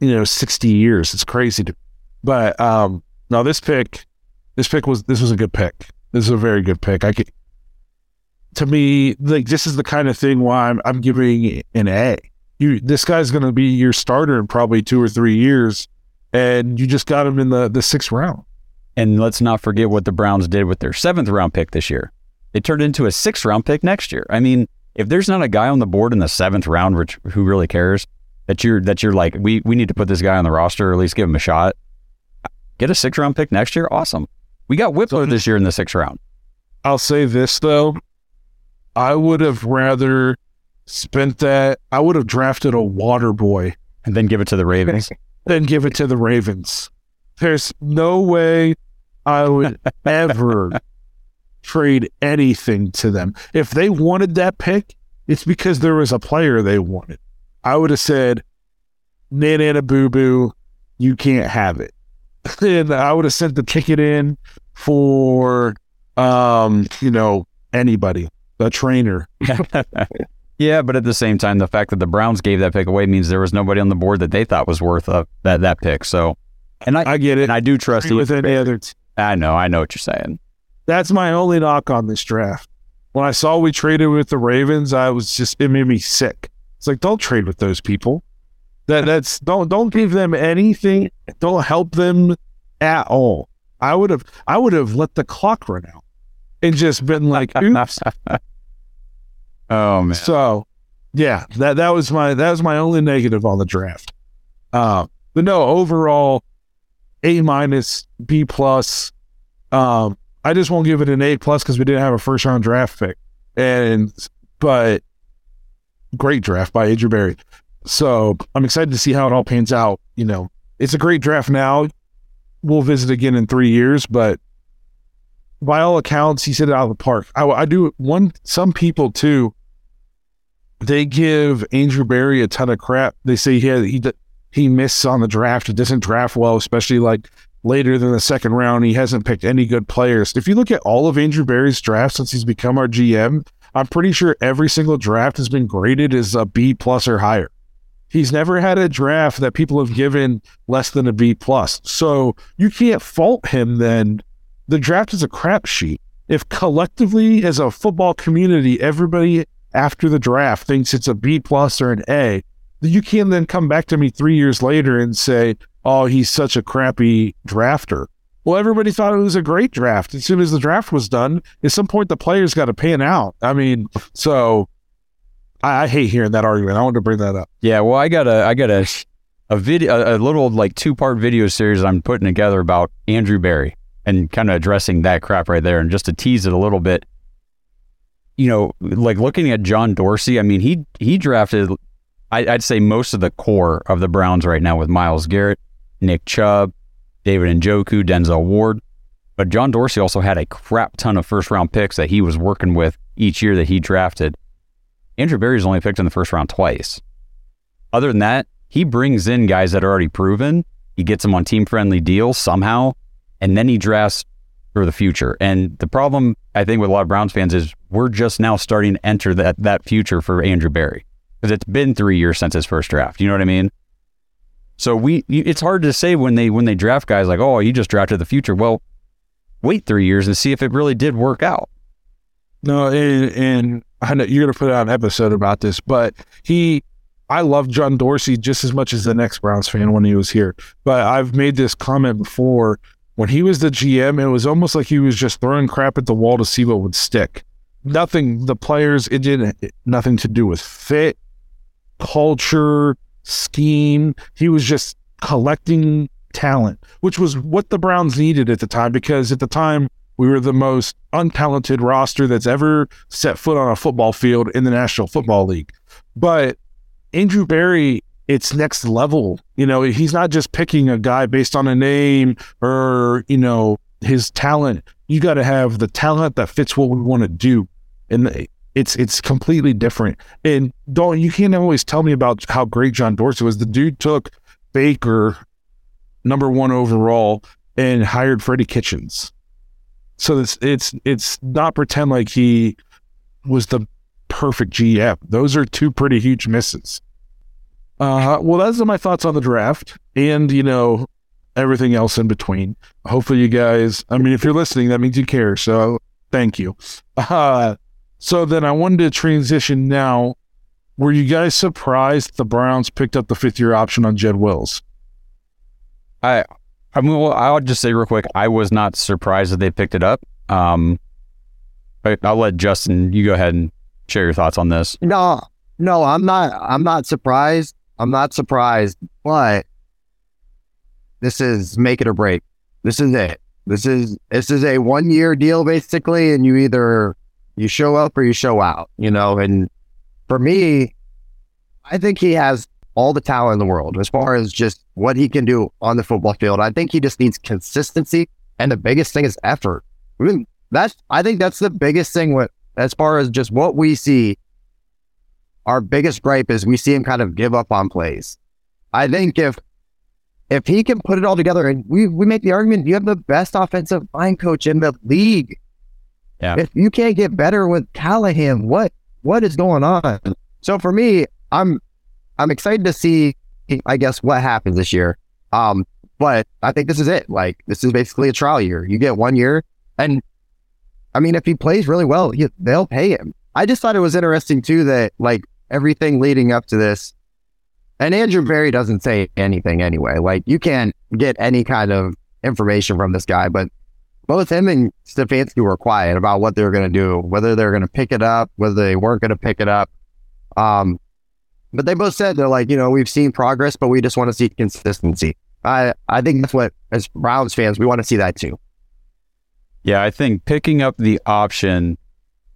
you know sixty years. It's crazy to, but um, now this pick, this pick was this was a good pick. This is a very good pick. I could, to me, like this is the kind of thing why I'm I'm giving an A. You, this guy's going to be your starter in probably two or three years, and you just got him in the the sixth round. And let's not forget what the Browns did with their seventh round pick this year. It turned into a sixth round pick next year. I mean, if there's not a guy on the board in the seventh round, which who really cares that you're that you're like, we we need to put this guy on the roster or at least give him a shot. Get a sixth round pick next year. Awesome. We got Wypler this year in the sixth round. I'll say this though. I would have rather spent that. I would have drafted a water boy And then give it to the Ravens. than give it to the Ravens. There's no way I would ever trade anything to them. If they wanted that pick, it's because there was a player they wanted. I would have said, Nana Boo Boo, you can't have it. and I would have sent the ticket in for, um, you know, anybody, a trainer. yeah, but at the same time, the fact that the Browns gave that pick away means there was nobody on the board that they thought was worth uh, that that pick. So, and I, I get it. and I do trust you. with any other t- I know, I know what you're saying. That's my only knock on this draft. When I saw we traded with the Ravens, I was just it made me sick. It's like don't trade with those people. That that's don't don't give them anything. Don't help them at all. I would have I would have let the clock run out and just been like, oops. oh man. So yeah, that that was my that was my only negative on the draft. Uh, but no, overall, A minus, B plus. Um, I just won't give it an A plus because we didn't have a first round draft pick, and but great draft by Andrew Berry. So I'm excited to see how it all pans out. You know, it's a great draft now. We'll visit again in three years, but by all accounts, he said it out of the park. I, I do one. Some people too. They give Andrew Berry a ton of crap. They say he had, he he missed on the draft. It doesn't draft well, especially like later than the second round. He hasn't picked any good players. If you look at all of Andrew Berry's drafts since he's become our GM, I'm pretty sure every single draft has been graded as a B plus or higher. He's never had a draft that people have given less than a B plus. So you can't fault him then. The draft is a crapshoot. If collectively as a football community, everybody after the draft thinks it's a B plus or an A, you can then come back to me three years later and say, oh, he's such a crappy drafter. Well, everybody thought it was a great draft. As soon as the draft was done, at some point the players got to pan out. I mean, so I, I, hate hearing that argument. I wanted to bring that up. Yeah, well, I got a I got a a video a little like two part video series I'm putting together about Andrew Berry and kind of addressing that crap right there. And just to tease it a little bit, you know, like looking at John Dorsey. I mean, he he drafted I, I'd say most of the core of the Browns right now with Myles Garrett, Nick Chubb, David Njoku, Denzel Ward. But John Dorsey also had a crap ton of first round picks that he was working with each year that he drafted. Andrew Berry's only picked in the first round twice. Other than that, he brings in guys that are already proven. He gets them on team friendly deals somehow, and then he drafts for the future. And the problem I think with a lot of Browns fans is we're just now starting to enter that that future for Andrew Berry because it's been three years since his first draft. You know what I mean? So we, it's hard to say when they when they draft guys like, oh, you just drafted the future. Well, wait three years and see if it really did work out. No, and, and I know you're going to put out an episode about this, but he, I love John Dorsey just as much as the next Browns fan when he was here. But I've made this comment before. When he was the GM, it was almost like he was just throwing crap at the wall to see what would stick. Nothing, the players, it didn't, nothing to do with fit, culture, scheme. He was just collecting talent, which was what the Browns needed at the time because at the time we were the most untalented roster that's ever set foot on a football field in the National Football League. But Andrew Berry, it's next level. You know, he's not just picking a guy based on a name or, you know, his talent. You got to have the talent that fits what we want to do. And it's it's completely different. And don't you can't always tell me about how great John Dorsey was. The dude took Baker, number one overall, and hired Freddie Kitchens. So it's it's it's not pretend like he was the perfect GM. Those are two pretty huge misses. Uh, well, those are my thoughts on the draft, and you know everything else in between. Hopefully, you guys. I mean, if you're listening, that means you care. So, thank you. Uh, so then I wanted to transition now. Were you guys surprised the Browns picked up the fifth year option on Jed Wills? I, I mean, well, I'll just say real quick, I was not surprised that they picked it up. Um, I'll let Justin, you go ahead and share your thoughts on this. No, no, I'm not. I'm not surprised. I'm not surprised, but this is make it or break. This is it. This is this is a one year deal basically, and you either you show up or you show out, you know. And for me, I think he has all the talent in the world as far as just what he can do on the football field. I think he just needs consistency, and the biggest thing is effort. I mean, that's I think that's the biggest thing with as far as just what we see. Our biggest gripe is we see him kind of give up on plays. I think if if he can put it all together, and we we make the argument, you have the best offensive line coach in the league. Yeah. If you can't get better with Callahan, what what is going on? So for me, I'm I'm excited to see, I guess, what happens this year. Um, but I think this is it. Like this is basically a trial year. You get one year, and I mean, if he plays really well, you, they'll pay him. I just thought it was interesting too that like everything leading up to this, and Andrew Berry doesn't say anything anyway. Like you can't get any kind of information from this guy, but both him and Stefanski were quiet about what they were going to do, whether they're going to pick it up, whether they weren't going to pick it up. Um, but they both said they're like, you know, we've seen progress, but we just want to see consistency. I I think that's what as Browns fans we want to see that too. Yeah, I think picking up the option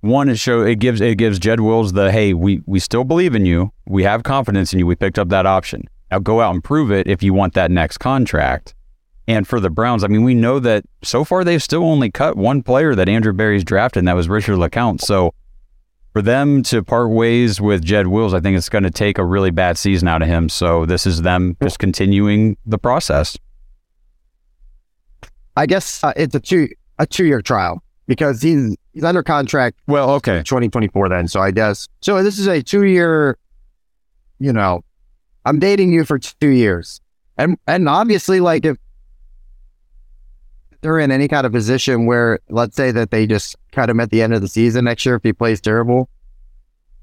one it show it gives it gives Jed Wills the hey we we still believe in you. We have confidence in you. We picked up that option. Now go out and prove it if you want that next contract. And for the Browns I mean we know that so far they've still only cut one player that Andrew Berry's drafted and that was Richard LeCounte. So for them to part ways with Jed Wills I think it's going to take a really bad season out of him. So this is them just continuing the process. I guess uh, it's a two a two year trial because he's he's under contract. Well, okay, 2024 then. So I guess so. This is a two year. You know, I'm dating you for two years, and and obviously, like if they're in any kind of position where, let's say that they just cut him at the end of the season next year if he plays terrible,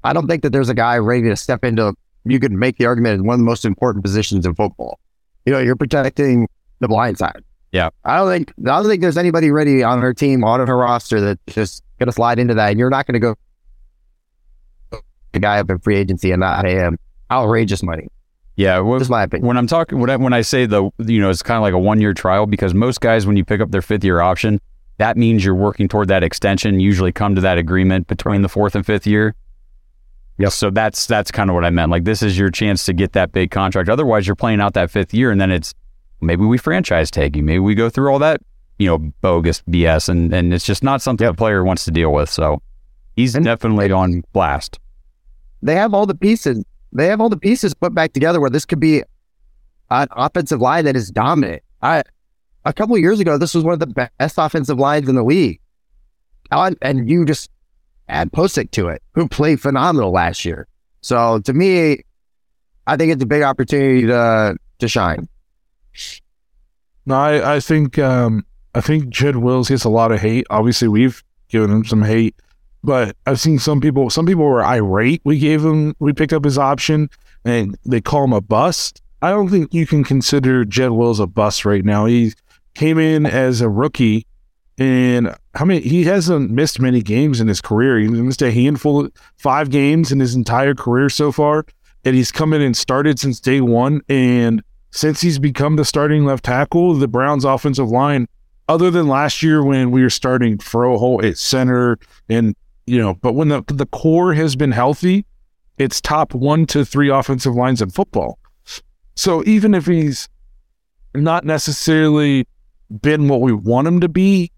I don't think that there's a guy ready to step into. You could make the argument as one of the most important positions in football. You know, you're protecting the blind side. Yeah. I don't think I don't think there's anybody ready on her team, on her roster that's just gonna slide into that. And you're not gonna go a guy up in free agency and not pay him outrageous money. Yeah, well, Just my opinion. when I'm talking when I, when I say the you know it's kind of like a one year trial because most guys when you pick up their fifth year option that means you're working toward that extension. Usually come to that agreement between the fourth and fifth year. Yep. So that's that's kind of what I meant. Like this is your chance to get that big contract. Otherwise, you're playing out that fifth year, and then it's maybe we franchise tag you. Maybe we go through all that you know bogus BS, and and it's just not something a player wants to deal with. So he's And- definitely on blast. they have all the pieces. They have all the pieces put back together where this could be an offensive line that is dominant. I a couple of years ago, this was one of the best offensive lines in the league, and, and you just add Pocic to it, who played phenomenal last year. So to me, I think it's a big opportunity to to shine. No, I, I think um, I think Jed Wills gets a lot of hate. Obviously, we've given him some hate, but I've seen some people. Some people were irate. We gave him. We picked up his option, and they call him a bust. I don't think you can consider Jed Wills a bust right now. He came in as a rookie, and how many? He hasn't missed many games in his career. He missed a handful, of five games in his entire career so far, and he's come in and started since day one. And since he's become the starting left tackle, the Browns' offensive line, other than last year when we were starting Froho at center, and you know, but when the the core has been healthy, it's top one to three offensive lines in football. So even if he's not necessarily been what we want him to be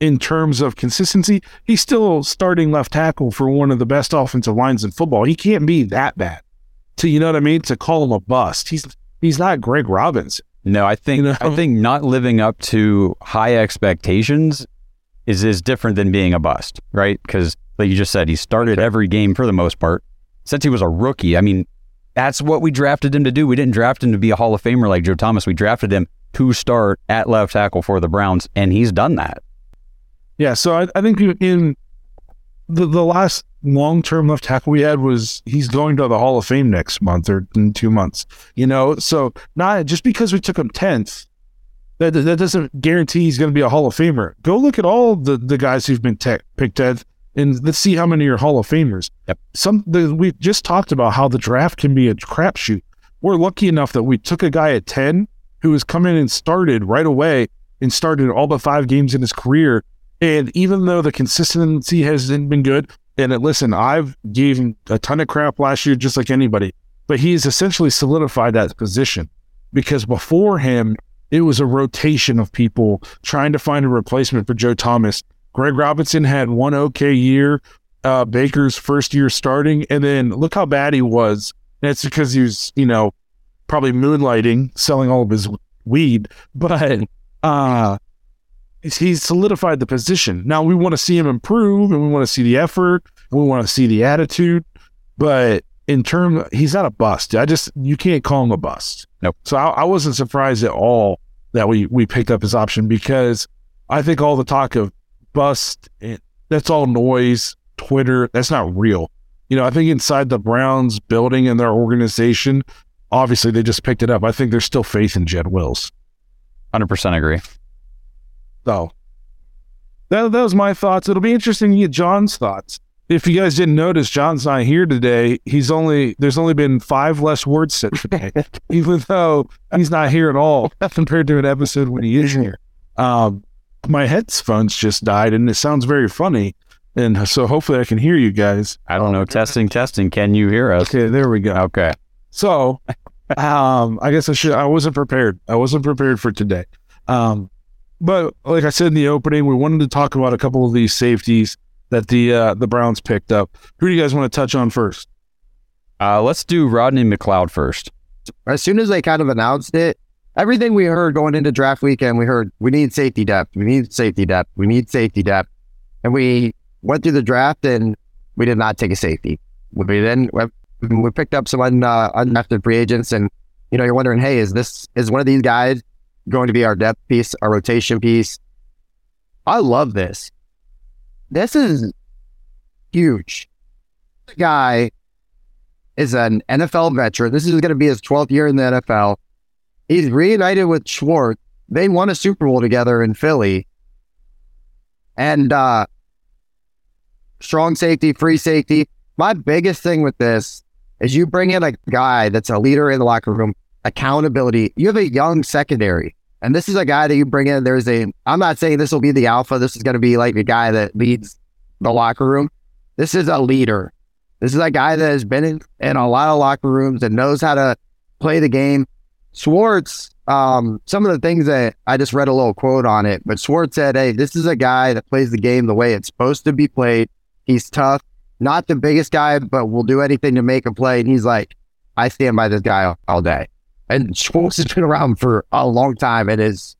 in terms of consistency, he's still starting left tackle for one of the best offensive lines in football. He can't be that bad. To you know what I mean? To call him a bust. He's he's not Greg Robbins. No, I think You know? I think not living up to high expectations is is different than being a bust, right? Because like you just said, he started every game for the most part since he was a rookie. I mean, that's what we drafted him to do. We didn't draft him to be a Hall of Famer like Joe Thomas. We drafted him to start at left tackle for the Browns, and he's done that. Yeah, so I, I think in the the last long term left tackle we had was he's going to the Hall of Fame next month or in two months. You know, so not just because we took him tenth, that that doesn't guarantee he's going to be a Hall of Famer. Go look at all the the guys who've been te- picked tenth, and let's see how many are Hall of Famers. Yep. Some the, we just talked about how the draft can be a crapshoot. We're lucky enough that we took a guy at ten who has come in and started right away and started all but five games in his career. And even though the consistency hasn't been good, and listen, I've gave a ton of crap last year, just like anybody, but he's essentially solidified that position because before him, it was a rotation of people trying to find a replacement for Joe Thomas. Greg Robinson had one okay year, uh, Baker's first year starting, and then look how bad he was. And it's because he was, you know, probably moonlighting, selling all of his weed, but uh he's solidified the position. Now we want to see him improve and we want to see the effort and we want to see the attitude, but in term he's not a bust. I just you can't call him a bust. Nope. So I, I wasn't surprised at all that we we picked up his option because I think all the talk of bust eh, that's all noise, Twitter, that's not real. You know, I think inside the Browns building and their organization, obviously they just picked it up. I think there's still faith in Jed Wills. 100% agree. So that, that was my thoughts. It'll be interesting to get John's thoughts. If you guys didn't notice, John's not here today. He's only there's only been five less words said today, even though he's not here at all compared to an episode when he is here. Um, my headphones just died, and it sounds very funny, and so hopefully I can hear you guys. I don't know. Testing, testing. Can you hear us? Okay, there we go. Okay. So, um, I guess I should. I wasn't prepared. I wasn't prepared for today. Um, but like I said in the opening, we wanted to talk about a couple of these safeties that the uh, the Browns picked up. Who do you guys want to touch on first? Uh, let's do Rodney McLeod first. As soon as they kind of announced it, everything we heard going into draft weekend, we heard we need safety depth, we need safety depth, we need safety depth, and we went through the draft and we did not take a safety. We then we picked up some un, uh, undrafted free agents, and you know you're wondering, hey, is this is one of these guys going to be our depth piece, our rotation piece? I love this. This is huge. The guy is an NFL veteran. This is going to be his 12th year in the NFL. He's reunited with Schwartz. They won a Super Bowl together in Philly. And uh strong safety, free safety. My biggest thing with this is you bring in a guy that's a leader in the locker room, accountability. You have a young secondary. And this is a guy that you bring in. There's a, I'm not saying this will be the alpha. This is going to be like a guy that leads the locker room. This is a leader. This is a guy that has been in, in a lot of locker rooms and knows how to play the game. Schwartz, um, some of the things that I just read a little quote on it, but Schwartz said, Hey, this is a guy that plays the game the way it's supposed to be played. He's tough, not the biggest guy, but will do anything to make a play. And he's like, I stand by this guy all, all day. And Schwartz has been around for a long time and is,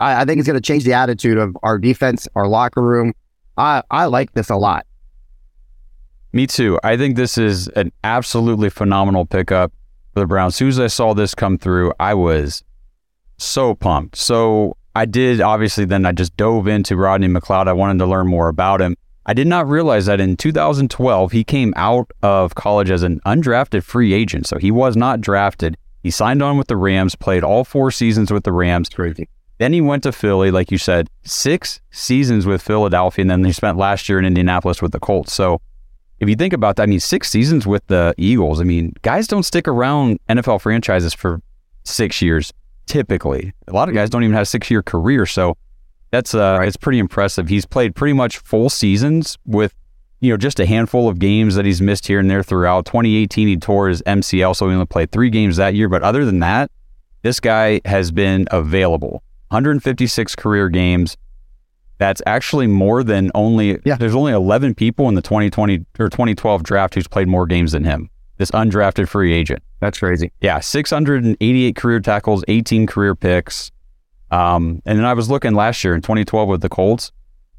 I, I think it's going to change the attitude of our defense, our locker room. I, I like this a lot. Me too. I think this is an absolutely phenomenal pickup for the Browns. As soon as I saw this come through, I was so pumped. So I did obviously then I just dove into Rodney McLeod. I wanted to learn more about him. I did not realize that in 2012 he came out of college as an undrafted free agent. So he was not drafted. He signed on with the Rams, played all four seasons with the Rams. Crazy. Then he went to Philly, like you said, six seasons with Philadelphia, and then he spent last year in Indianapolis with the Colts. So if you think about that, I mean, six seasons with the Eagles. I mean, guys don't stick around NFL franchises for six years typically. A lot of guys don't even have a six year career. So that's uh, right. it's pretty impressive. He's played pretty much full seasons with you know just a handful of games that he's missed here and there throughout. 2018 he tore his MCL, so he only played three games that year. But other than that, this guy has been available. 156 career games. That's actually more than only. Yeah. There's only 11 people in the 2020 or 2012 draft who's played more games than him. This undrafted free agent. That's crazy. Yeah, 688 career tackles, 18 career picks. Um, and then I was looking last year in 2012 with the Colts,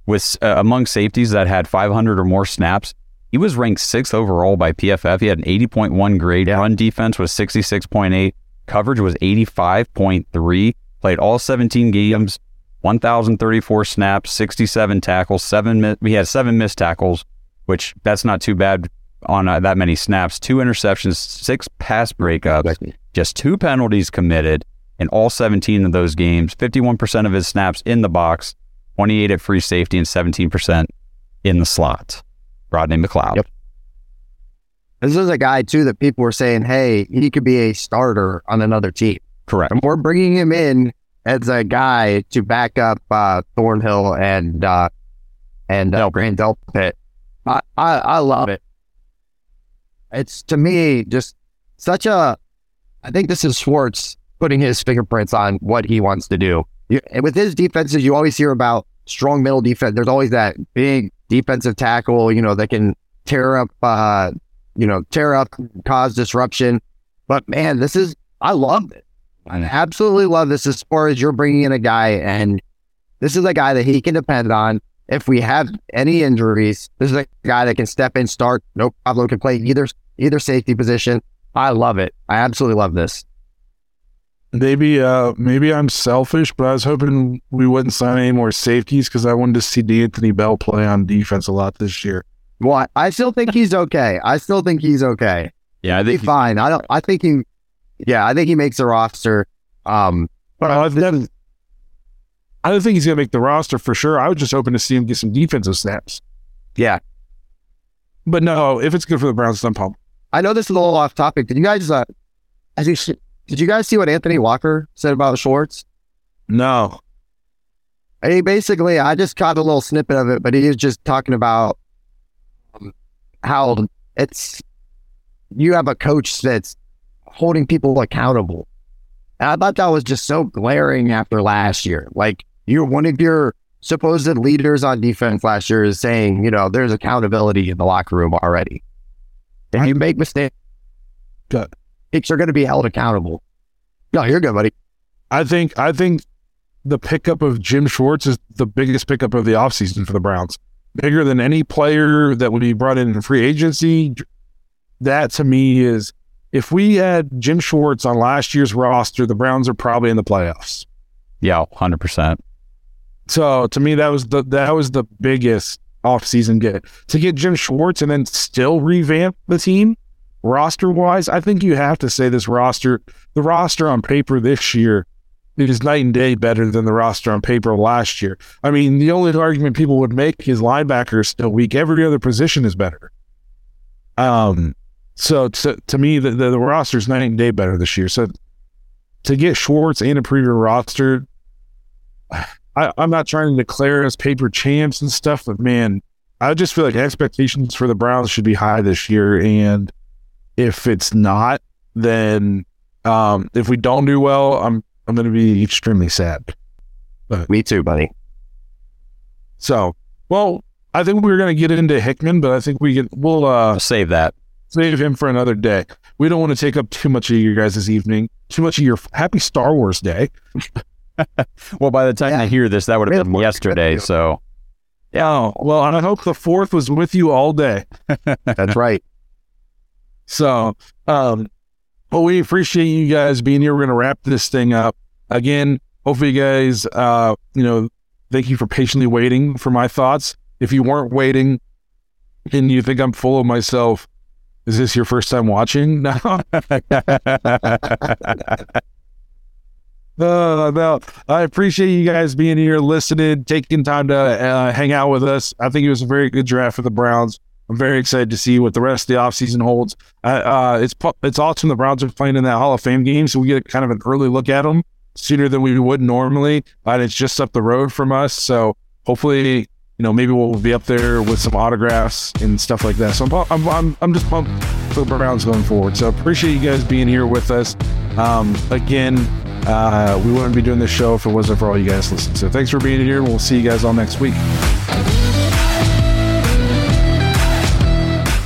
with uh, among safeties that had 500 or more snaps. He was ranked sixth overall by PFF. He had an 80.1 grade. Yeah. Run defense was 66.8. Coverage was 85.3. Played all 17 games, 1,034 snaps, 67 tackles, seven. Mi- we had seven missed tackles, which that's not too bad on uh, that many snaps. Two interceptions, six pass breakups, just two penalties committed in all 17 of those games. 51% of his snaps in the box, 28 at free safety, and 17% in the slot. Rodney McLeod. Yep. This is a guy too that people were saying, "Hey, he could be a starter on another team." Correct. And we're bringing him in as a guy to back up uh, Thornhill and uh, and uh, Grant Delpit. I, I I love it. It's to me just such a. I think this is Schwartz putting his fingerprints on what he wants to do. You, with his defenses, you always hear about strong middle defense. There's always that big defensive tackle, you know, that can tear up, uh, you know, tear up, cause disruption. But man, this is I love it. I absolutely love this as far as you're bringing in a guy, and this is a guy that he can depend on. If we have any injuries, this is a guy that can step in, start, no problem, can play either either safety position. I love it. I absolutely love this. Maybe, uh, maybe I'm selfish, but I was hoping we wouldn't sign any more safeties because I wanted to see D'Anthony Bell play on defense a lot this year. Well, I still think he's okay. I still think he's okay. Yeah, I think he's fine. I don't. I think he. Yeah, I think he makes a roster. Um, but I've never, I don't think he's going to make the roster for sure. I was just hoping to see him get some defensive snaps. Yeah. But no, if it's good for the Browns, I'm pumped. I know this is a little off topic. Did you guys, uh, as you, did you guys see what Anthony Walker said about Schwartz? No. And he basically, I just caught a little snippet of it, but he was just talking about um, how it's, you have a coach that's holding people accountable. And I thought that was just so glaring after last year. Like, you're one of your supposed leaders on defense last year is saying, you know, there's accountability in the locker room already. If you make mistakes, Good. Are going to be held accountable. No, here you're good, buddy. I think I think the pickup of Jim Schwartz is the biggest pickup of the offseason for the Browns. Bigger than any player that would be brought in in free agency. That to me is if we had Jim Schwartz on last year's roster, the Browns are probably in the playoffs. Yeah, hundred percent. So to me, that was the that was the biggest offseason get to get Jim Schwartz and then still revamp the team roster wise. I think you have to say this roster, the roster on paper this year, is night and day better than the roster on paper last year. I mean, the only argument people would make is linebacker is still weak. Every other position is better. Um, so to, to me, the, the, the roster is night and day better this year. So to get Schwartz and a premier roster, I, I'm not trying to declare us paper champs and stuff, but man, I just feel like expectations for the Browns should be high this year. And if it's not, then um, if we don't do well, I'm I'm going to be extremely sad. But, Me too, buddy. So, well, I think we are going to get into Hickman, but I think we can we'll uh, save that. Save him for another day. We don't want to take up too much of your guys' evening, too much of your happy Star Wars day. well, by the time yeah. I hear this, that would have been yesterday. So, yeah. Well, I hope the fourth was with you all day. That's right. So, um, well, we appreciate you guys being here. We're going to wrap this thing up again. Hopefully, you guys, uh, you know, thank you for patiently waiting for my thoughts. If you weren't waiting and you think I'm full of myself, is this your first time watching? No. No. I appreciate you guys being here, listening, taking time to uh, hang out with us. I think it was a very good draft for the Browns. I'm very excited to see what the rest of the offseason holds. Uh, uh, it's it's awesome the Browns are playing in that Hall of Fame game, so we get kind of an early look at them sooner than we would normally. And it's just up the road from us, so hopefully, you know, maybe we'll be up there with some autographs and stuff like that. So I'm I'm I'm, I'm just pumped for the Browns going forward. So appreciate you guys being here with us. Um, again, uh, we wouldn't be doing this show if it wasn't for all you guys listening. So thanks for being here. We'll see you guys all next week.